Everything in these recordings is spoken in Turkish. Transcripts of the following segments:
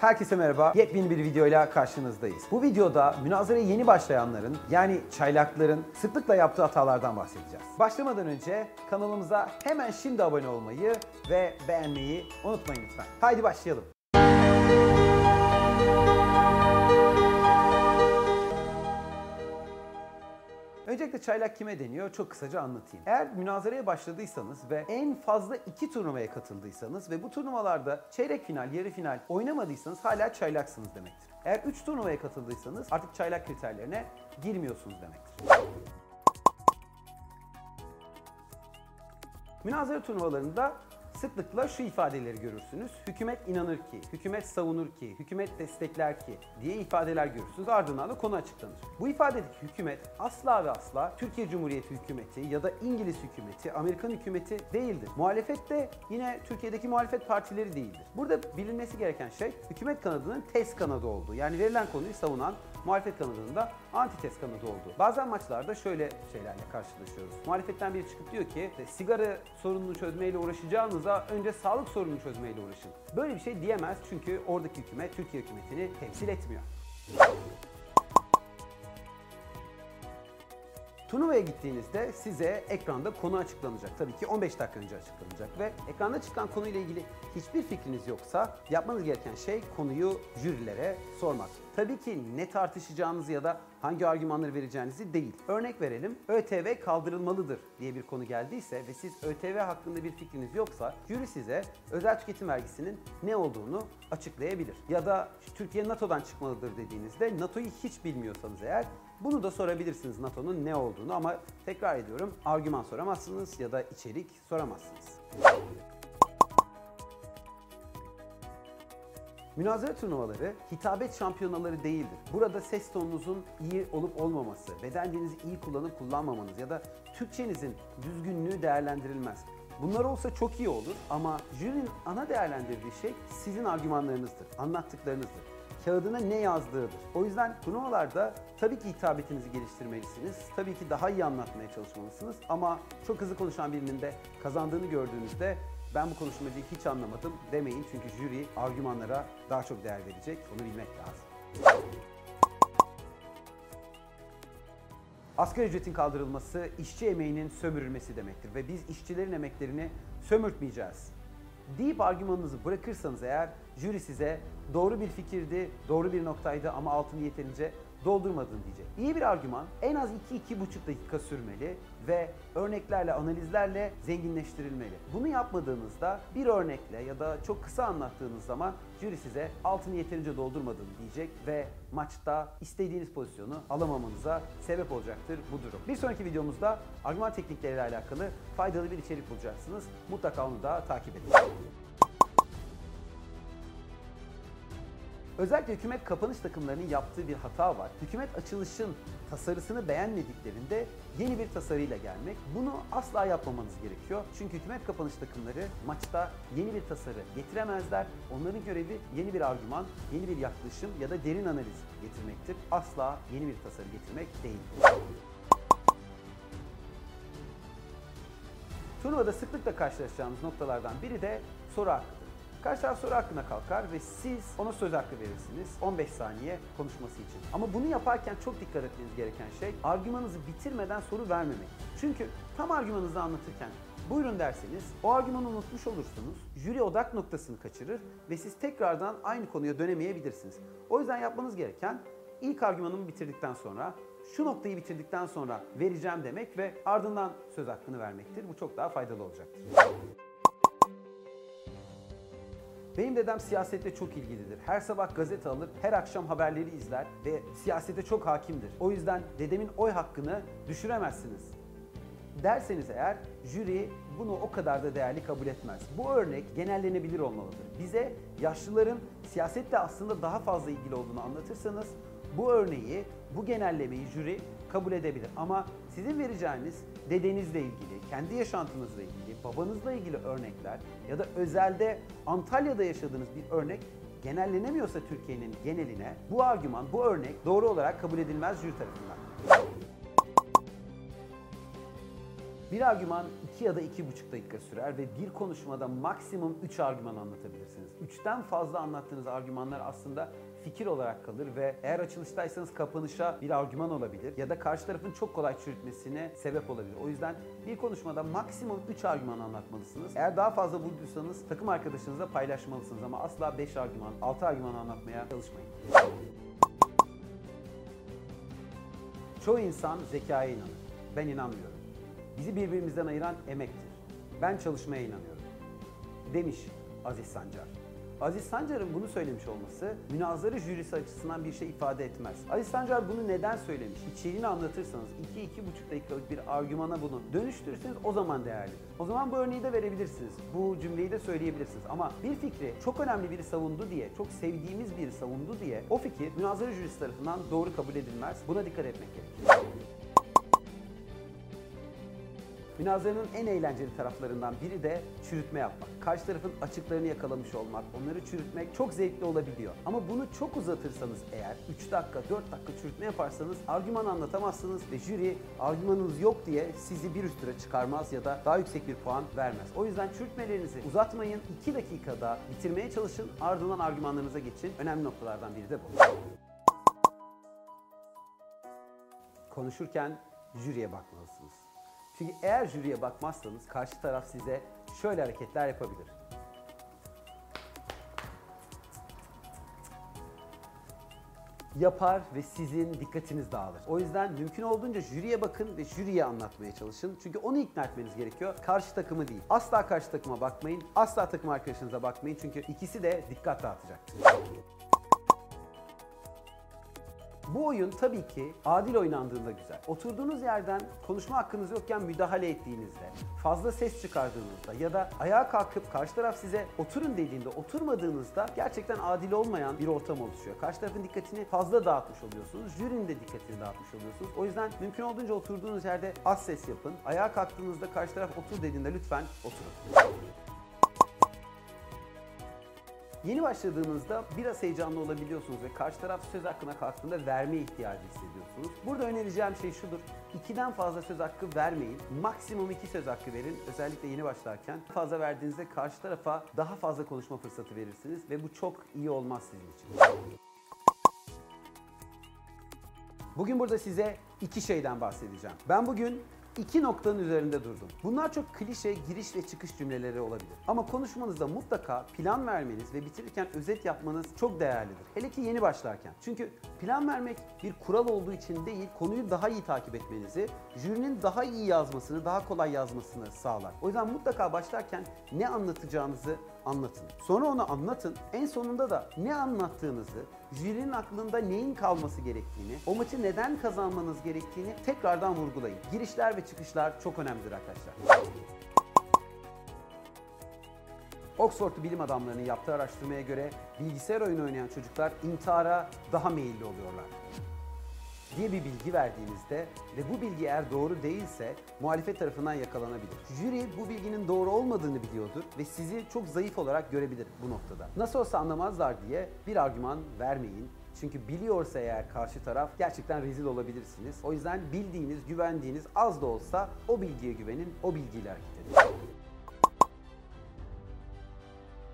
Herkese merhaba. Yepyeni bir videoyla karşınızdayız. Bu videoda münazaraya yeni başlayanların yani çaylakların sıklıkla yaptığı hatalardan bahsedeceğiz. Başlamadan önce kanalımıza hemen şimdi abone olmayı ve beğenmeyi unutmayın lütfen. Haydi başlayalım. Öncelikle çaylak kime deniyor? Çok kısaca anlatayım. Eğer münazaraya başladıysanız ve en fazla iki turnuvaya katıldıysanız ve bu turnuvalarda çeyrek final, yarı final oynamadıysanız hala çaylaksınız demektir. Eğer 3 turnuvaya katıldıysanız artık çaylak kriterlerine girmiyorsunuz demektir. Münazara turnuvalarında sıklıkla şu ifadeleri görürsünüz. Hükümet inanır ki, hükümet savunur ki, hükümet destekler ki diye ifadeler görürsünüz. Ardından da konu açıklanır. Bu ifadedeki hükümet asla ve asla Türkiye Cumhuriyeti hükümeti ya da İngiliz hükümeti, Amerikan hükümeti değildir. Muhalefet de yine Türkiye'deki muhalefet partileri değildir. Burada bilinmesi gereken şey hükümet kanadının test kanadı olduğu. Yani verilen konuyu savunan muhalefet kanadının da antites kanadı olduğu. Bazen maçlarda şöyle şeylerle karşılaşıyoruz. Muhalefetten biri çıkıp diyor ki sigara sorununu çözmeyle uğraşacağınıza önce sağlık sorununu çözmeyle uğraşın. Böyle bir şey diyemez çünkü oradaki hükümet Türkiye hükümetini temsil etmiyor. Turnuvaya gittiğinizde size ekranda konu açıklanacak. Tabii ki 15 dakika önce açıklanacak ve ekranda çıkan konuyla ilgili hiçbir fikriniz yoksa yapmanız gereken şey konuyu jürilere sormak. Tabii ki ne tartışacağınızı ya da hangi argümanları vereceğinizi değil. Örnek verelim, ÖTV kaldırılmalıdır diye bir konu geldiyse ve siz ÖTV hakkında bir fikriniz yoksa jüri size özel tüketim vergisinin ne olduğunu açıklayabilir. Ya da Türkiye NATO'dan çıkmalıdır dediğinizde NATO'yu hiç bilmiyorsanız eğer bunu da sorabilirsiniz NATO'nun ne olduğunu ama tekrar ediyorum argüman soramazsınız ya da içerik soramazsınız. Münazara turnuvaları hitabet şampiyonaları değildir. Burada ses tonunuzun iyi olup olmaması, beden dilinizi iyi kullanıp kullanmamanız ya da Türkçenizin düzgünlüğü değerlendirilmez. Bunlar olsa çok iyi olur ama jürinin ana değerlendirdiği şey sizin argümanlarınızdır, anlattıklarınızdır kağıdına ne yazdığıdır. O yüzden turnuvalarda tabii ki hitabetinizi geliştirmelisiniz. Tabii ki daha iyi anlatmaya çalışmalısınız. Ama çok hızlı konuşan birinin de kazandığını gördüğünüzde ben bu konuşmacıyı hiç anlamadım demeyin. Çünkü jüri argümanlara daha çok değer verecek. Onu bilmek lazım. Asgari ücretin kaldırılması işçi emeğinin sömürülmesi demektir ve biz işçilerin emeklerini sömürtmeyeceğiz deyip argümanınızı bırakırsanız eğer jüri size doğru bir fikirdi, doğru bir noktaydı ama altını yeterince doldurmadın diyecek. İyi bir argüman en az 2-2,5 dakika sürmeli ve örneklerle, analizlerle zenginleştirilmeli. Bunu yapmadığınızda bir örnekle ya da çok kısa anlattığınız zaman jüri size altını yeterince doldurmadın diyecek ve maçta istediğiniz pozisyonu alamamanıza sebep olacaktır bu durum. Bir sonraki videomuzda argüman teknikleriyle alakalı faydalı bir içerik bulacaksınız. Mutlaka onu da takip edin. Özellikle hükümet kapanış takımlarının yaptığı bir hata var. Hükümet açılışın tasarısını beğenmediklerinde yeni bir tasarıyla gelmek. Bunu asla yapmamanız gerekiyor. Çünkü hükümet kapanış takımları maçta yeni bir tasarı getiremezler. Onların görevi yeni bir argüman, yeni bir yaklaşım ya da derin analiz getirmektir. Asla yeni bir tasarı getirmek değil. Turnuvada sıklıkla karşılaşacağımız noktalardan biri de soru hakkı. Karşı taraf soru hakkına kalkar ve siz ona söz hakkı verirsiniz 15 saniye konuşması için. Ama bunu yaparken çok dikkat etmeniz gereken şey argümanınızı bitirmeden soru vermemek. Çünkü tam argümanınızı anlatırken buyurun derseniz o argümanı unutmuş olursunuz. Jüri odak noktasını kaçırır ve siz tekrardan aynı konuya dönemeyebilirsiniz. O yüzden yapmanız gereken ilk argümanımı bitirdikten sonra şu noktayı bitirdikten sonra vereceğim demek ve ardından söz hakkını vermektir. Bu çok daha faydalı olacaktır. Benim dedem siyasette çok ilgilidir. Her sabah gazete alır, her akşam haberleri izler ve siyasete çok hakimdir. O yüzden dedemin oy hakkını düşüremezsiniz. Derseniz eğer jüri bunu o kadar da değerli kabul etmez. Bu örnek genellenebilir olmalıdır. Bize yaşlıların siyasette aslında daha fazla ilgili olduğunu anlatırsanız bu örneği, bu genellemeyi jüri kabul edebilir. Ama sizin vereceğiniz dedenizle ilgili, kendi yaşantınızla ilgili, babanızla ilgili örnekler ya da özelde Antalya'da yaşadığınız bir örnek genellenemiyorsa Türkiye'nin geneline bu argüman, bu örnek doğru olarak kabul edilmez jüri tarafından. Bir argüman 2 ya da 2,5 dakika sürer ve bir konuşmada maksimum 3 argüman anlatabilirsiniz. 3'ten fazla anlattığınız argümanlar aslında fikir olarak kalır ve eğer açılıştaysanız kapanışa bir argüman olabilir ya da karşı tarafın çok kolay çürütmesine sebep olabilir. O yüzden bir konuşmada maksimum 3 argüman anlatmalısınız. Eğer daha fazla bulduysanız takım arkadaşınızla paylaşmalısınız ama asla 5 argüman, 6 argüman anlatmaya çalışmayın. Çoğu insan zekaya inanır. Ben inanmıyorum. Bizi birbirimizden ayıran emektir. Ben çalışmaya inanıyorum. Demiş Aziz Sancar. Aziz Sancar'ın bunu söylemiş olması münazara jürisi açısından bir şey ifade etmez. Aziz Sancar bunu neden söylemiş? İçeriğini anlatırsanız 2-2,5 dakikalık bir argümana bunu dönüştürürseniz o zaman değerlidir. O zaman bu örneği de verebilirsiniz. Bu cümleyi de söyleyebilirsiniz. Ama bir fikri çok önemli biri savundu diye, çok sevdiğimiz biri savundu diye o fikir münazara jürisi tarafından doğru kabul edilmez. Buna dikkat etmek gerekir. Münazaranın en eğlenceli taraflarından biri de çürütme yapmak. Karşı tarafın açıklarını yakalamış olmak, onları çürütmek çok zevkli olabiliyor. Ama bunu çok uzatırsanız eğer 3 dakika, 4 dakika çürütme yaparsanız argüman anlatamazsınız ve jüri argümanınız yok diye sizi bir üst tura çıkarmaz ya da daha yüksek bir puan vermez. O yüzden çürütmelerinizi uzatmayın. 2 dakikada bitirmeye çalışın. Ardından argümanlarınıza geçin. Önemli noktalardan biri de bu. Konuşurken jüriye bakmalısınız. Çünkü eğer jüriye bakmazsanız karşı taraf size şöyle hareketler yapabilir. yapar ve sizin dikkatiniz dağılır. O yüzden mümkün olduğunca jüriye bakın ve jüriye anlatmaya çalışın. Çünkü onu ikna etmeniz gerekiyor. Karşı takımı değil. Asla karşı takıma bakmayın. Asla takım arkadaşınıza bakmayın. Çünkü ikisi de dikkat dağıtacaktır. Bu oyun tabii ki adil oynandığında güzel. Oturduğunuz yerden konuşma hakkınız yokken müdahale ettiğinizde, fazla ses çıkardığınızda ya da ayağa kalkıp karşı taraf size oturun dediğinde oturmadığınızda gerçekten adil olmayan bir ortam oluşuyor. Karşı tarafın dikkatini fazla dağıtmış oluyorsunuz. Jürinin de dikkatini dağıtmış oluyorsunuz. O yüzden mümkün olduğunca oturduğunuz yerde az ses yapın. Ayağa kalktığınızda karşı taraf otur dediğinde lütfen oturun. Yeni başladığınızda biraz heyecanlı olabiliyorsunuz ve karşı taraf söz hakkına kalktığında verme ihtiyacı hissediyorsunuz. Burada önereceğim şey şudur. İkiden fazla söz hakkı vermeyin. Maksimum iki söz hakkı verin. Özellikle yeni başlarken. Fazla verdiğinizde karşı tarafa daha fazla konuşma fırsatı verirsiniz ve bu çok iyi olmaz sizin için. Bugün burada size iki şeyden bahsedeceğim. Ben bugün iki noktanın üzerinde durdum. Bunlar çok klişe giriş ve çıkış cümleleri olabilir. Ama konuşmanızda mutlaka plan vermeniz ve bitirirken özet yapmanız çok değerlidir. Hele ki yeni başlarken. Çünkü plan vermek bir kural olduğu için değil, konuyu daha iyi takip etmenizi, jürinin daha iyi yazmasını, daha kolay yazmasını sağlar. O yüzden mutlaka başlarken ne anlatacağınızı anlatın. Sonra onu anlatın. En sonunda da ne anlattığınızı, jürinin aklında neyin kalması gerektiğini, o maçı neden kazanmanız gerektiğini tekrardan vurgulayın. Girişler ve çıkışlar çok önemlidir arkadaşlar. Oxford'lu bilim adamlarının yaptığı araştırmaya göre bilgisayar oyunu oynayan çocuklar intihara daha meyilli oluyorlar diye bir bilgi verdiğinizde ve bu bilgi eğer doğru değilse muhalefet tarafından yakalanabilir. Jüri bu bilginin doğru olmadığını biliyordur ve sizi çok zayıf olarak görebilir bu noktada. Nasıl olsa anlamazlar diye bir argüman vermeyin. Çünkü biliyorsa eğer karşı taraf gerçekten rezil olabilirsiniz. O yüzden bildiğiniz, güvendiğiniz az da olsa o bilgiye güvenin, o bilgiyle hareket edin.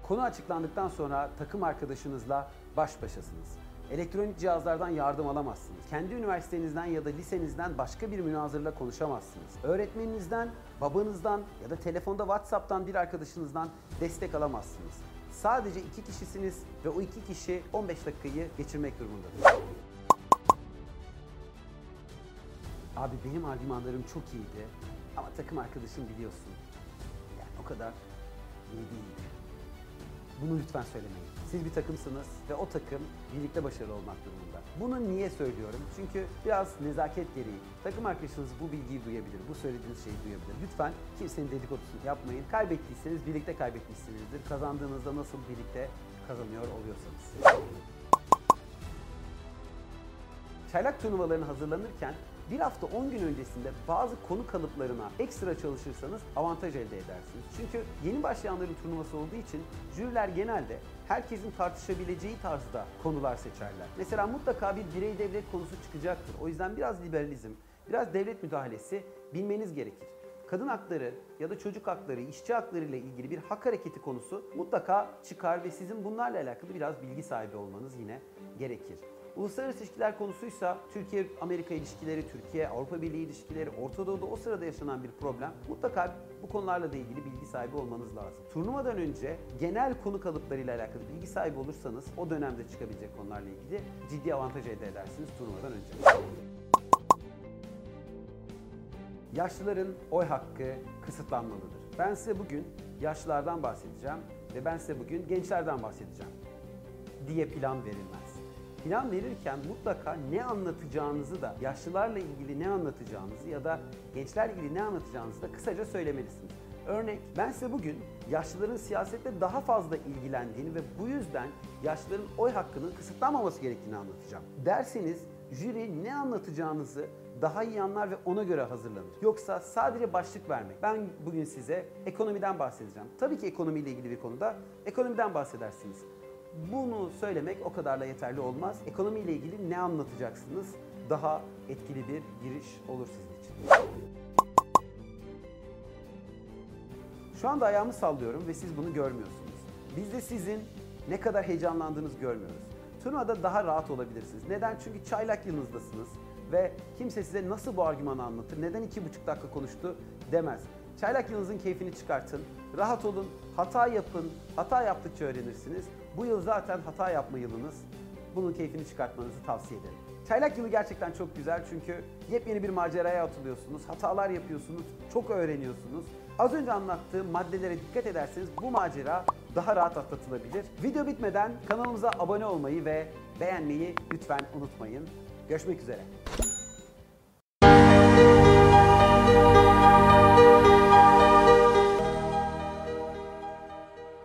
Konu açıklandıktan sonra takım arkadaşınızla baş başasınız. Elektronik cihazlardan yardım alamazsınız. Kendi üniversitenizden ya da lisenizden başka bir münazırla konuşamazsınız. Öğretmeninizden, babanızdan ya da telefonda WhatsApp'tan bir arkadaşınızdan destek alamazsınız. Sadece iki kişisiniz ve o iki kişi 15 dakikayı geçirmek durumundadır. Abi benim argümanlarım çok iyiydi ama takım arkadaşım biliyorsun. Yani o kadar iyi değil. Bunu lütfen söylemeyin. Siz bir takımsınız ve o takım birlikte başarılı olmak durumunda. Bunu niye söylüyorum? Çünkü biraz nezaket gereği takım arkadaşınız bu bilgiyi duyabilir, bu söylediğiniz şeyi duyabilir. Lütfen kimsenin dedikodusunu yapmayın. Kaybettiyseniz birlikte kaybetmişsinizdir. Kazandığınızda nasıl birlikte kazanıyor oluyorsanız. Çaylak turnuvalarına hazırlanırken bir hafta 10 gün öncesinde bazı konu kalıplarına ekstra çalışırsanız avantaj elde edersiniz. Çünkü yeni başlayanların turnuvası olduğu için jüriler genelde herkesin tartışabileceği tarzda konular seçerler. Mesela mutlaka bir birey devlet konusu çıkacaktır. O yüzden biraz liberalizm, biraz devlet müdahalesi bilmeniz gerekir. kadın hakları ya da çocuk hakları, işçi hakları ile ilgili bir hak hareketi konusu mutlaka çıkar ve sizin bunlarla alakalı biraz bilgi sahibi olmanız yine gerekir. Uluslararası ilişkiler konusuysa Türkiye-Amerika ilişkileri, Türkiye-Avrupa Birliği ilişkileri, Orta Doğu'da o sırada yaşanan bir problem. Mutlaka bu konularla da ilgili bilgi sahibi olmanız lazım. Turnuvadan önce genel konu kalıplarıyla alakalı bilgi sahibi olursanız o dönemde çıkabilecek konularla ilgili ciddi avantaj elde edersiniz turnuvadan önce. Yaşlıların oy hakkı kısıtlanmalıdır. Ben size bugün yaşlılardan bahsedeceğim ve ben size bugün gençlerden bahsedeceğim diye plan verilmez. Plan verirken mutlaka ne anlatacağınızı da yaşlılarla ilgili ne anlatacağınızı ya da gençlerle ilgili ne anlatacağınızı da kısaca söylemelisiniz. Örnek ben size bugün yaşlıların siyasette daha fazla ilgilendiğini ve bu yüzden yaşlıların oy hakkının kısıtlanmaması gerektiğini anlatacağım. Derseniz jüri ne anlatacağınızı daha iyi anlar ve ona göre hazırlanır. Yoksa sadece başlık vermek. Ben bugün size ekonomiden bahsedeceğim. Tabii ki ekonomiyle ilgili bir konuda ekonomiden bahsedersiniz. Bunu söylemek o kadarla yeterli olmaz. Ekonomiyle ilgili ne anlatacaksınız? Daha etkili bir giriş olur sizin için. Şu anda ayağımı sallıyorum ve siz bunu görmüyorsunuz. Biz de sizin ne kadar heyecanlandığınızı görmüyoruz. Turnuvada daha rahat olabilirsiniz. Neden? Çünkü çaylak yılınızdasınız ve kimse size nasıl bu argümanı anlatır, neden iki buçuk dakika konuştu demez. Çaylak yılınızın keyfini çıkartın, rahat olun, hata yapın, hata yaptıkça öğrenirsiniz. Bu yıl zaten hata yapma yılınız. Bunun keyfini çıkartmanızı tavsiye ederim. Çaylak yılı gerçekten çok güzel çünkü yepyeni bir maceraya atılıyorsunuz, hatalar yapıyorsunuz, çok öğreniyorsunuz. Az önce anlattığım maddelere dikkat ederseniz bu macera daha rahat atlatılabilir. Video bitmeden kanalımıza abone olmayı ve beğenmeyi lütfen unutmayın. Görüşmek üzere.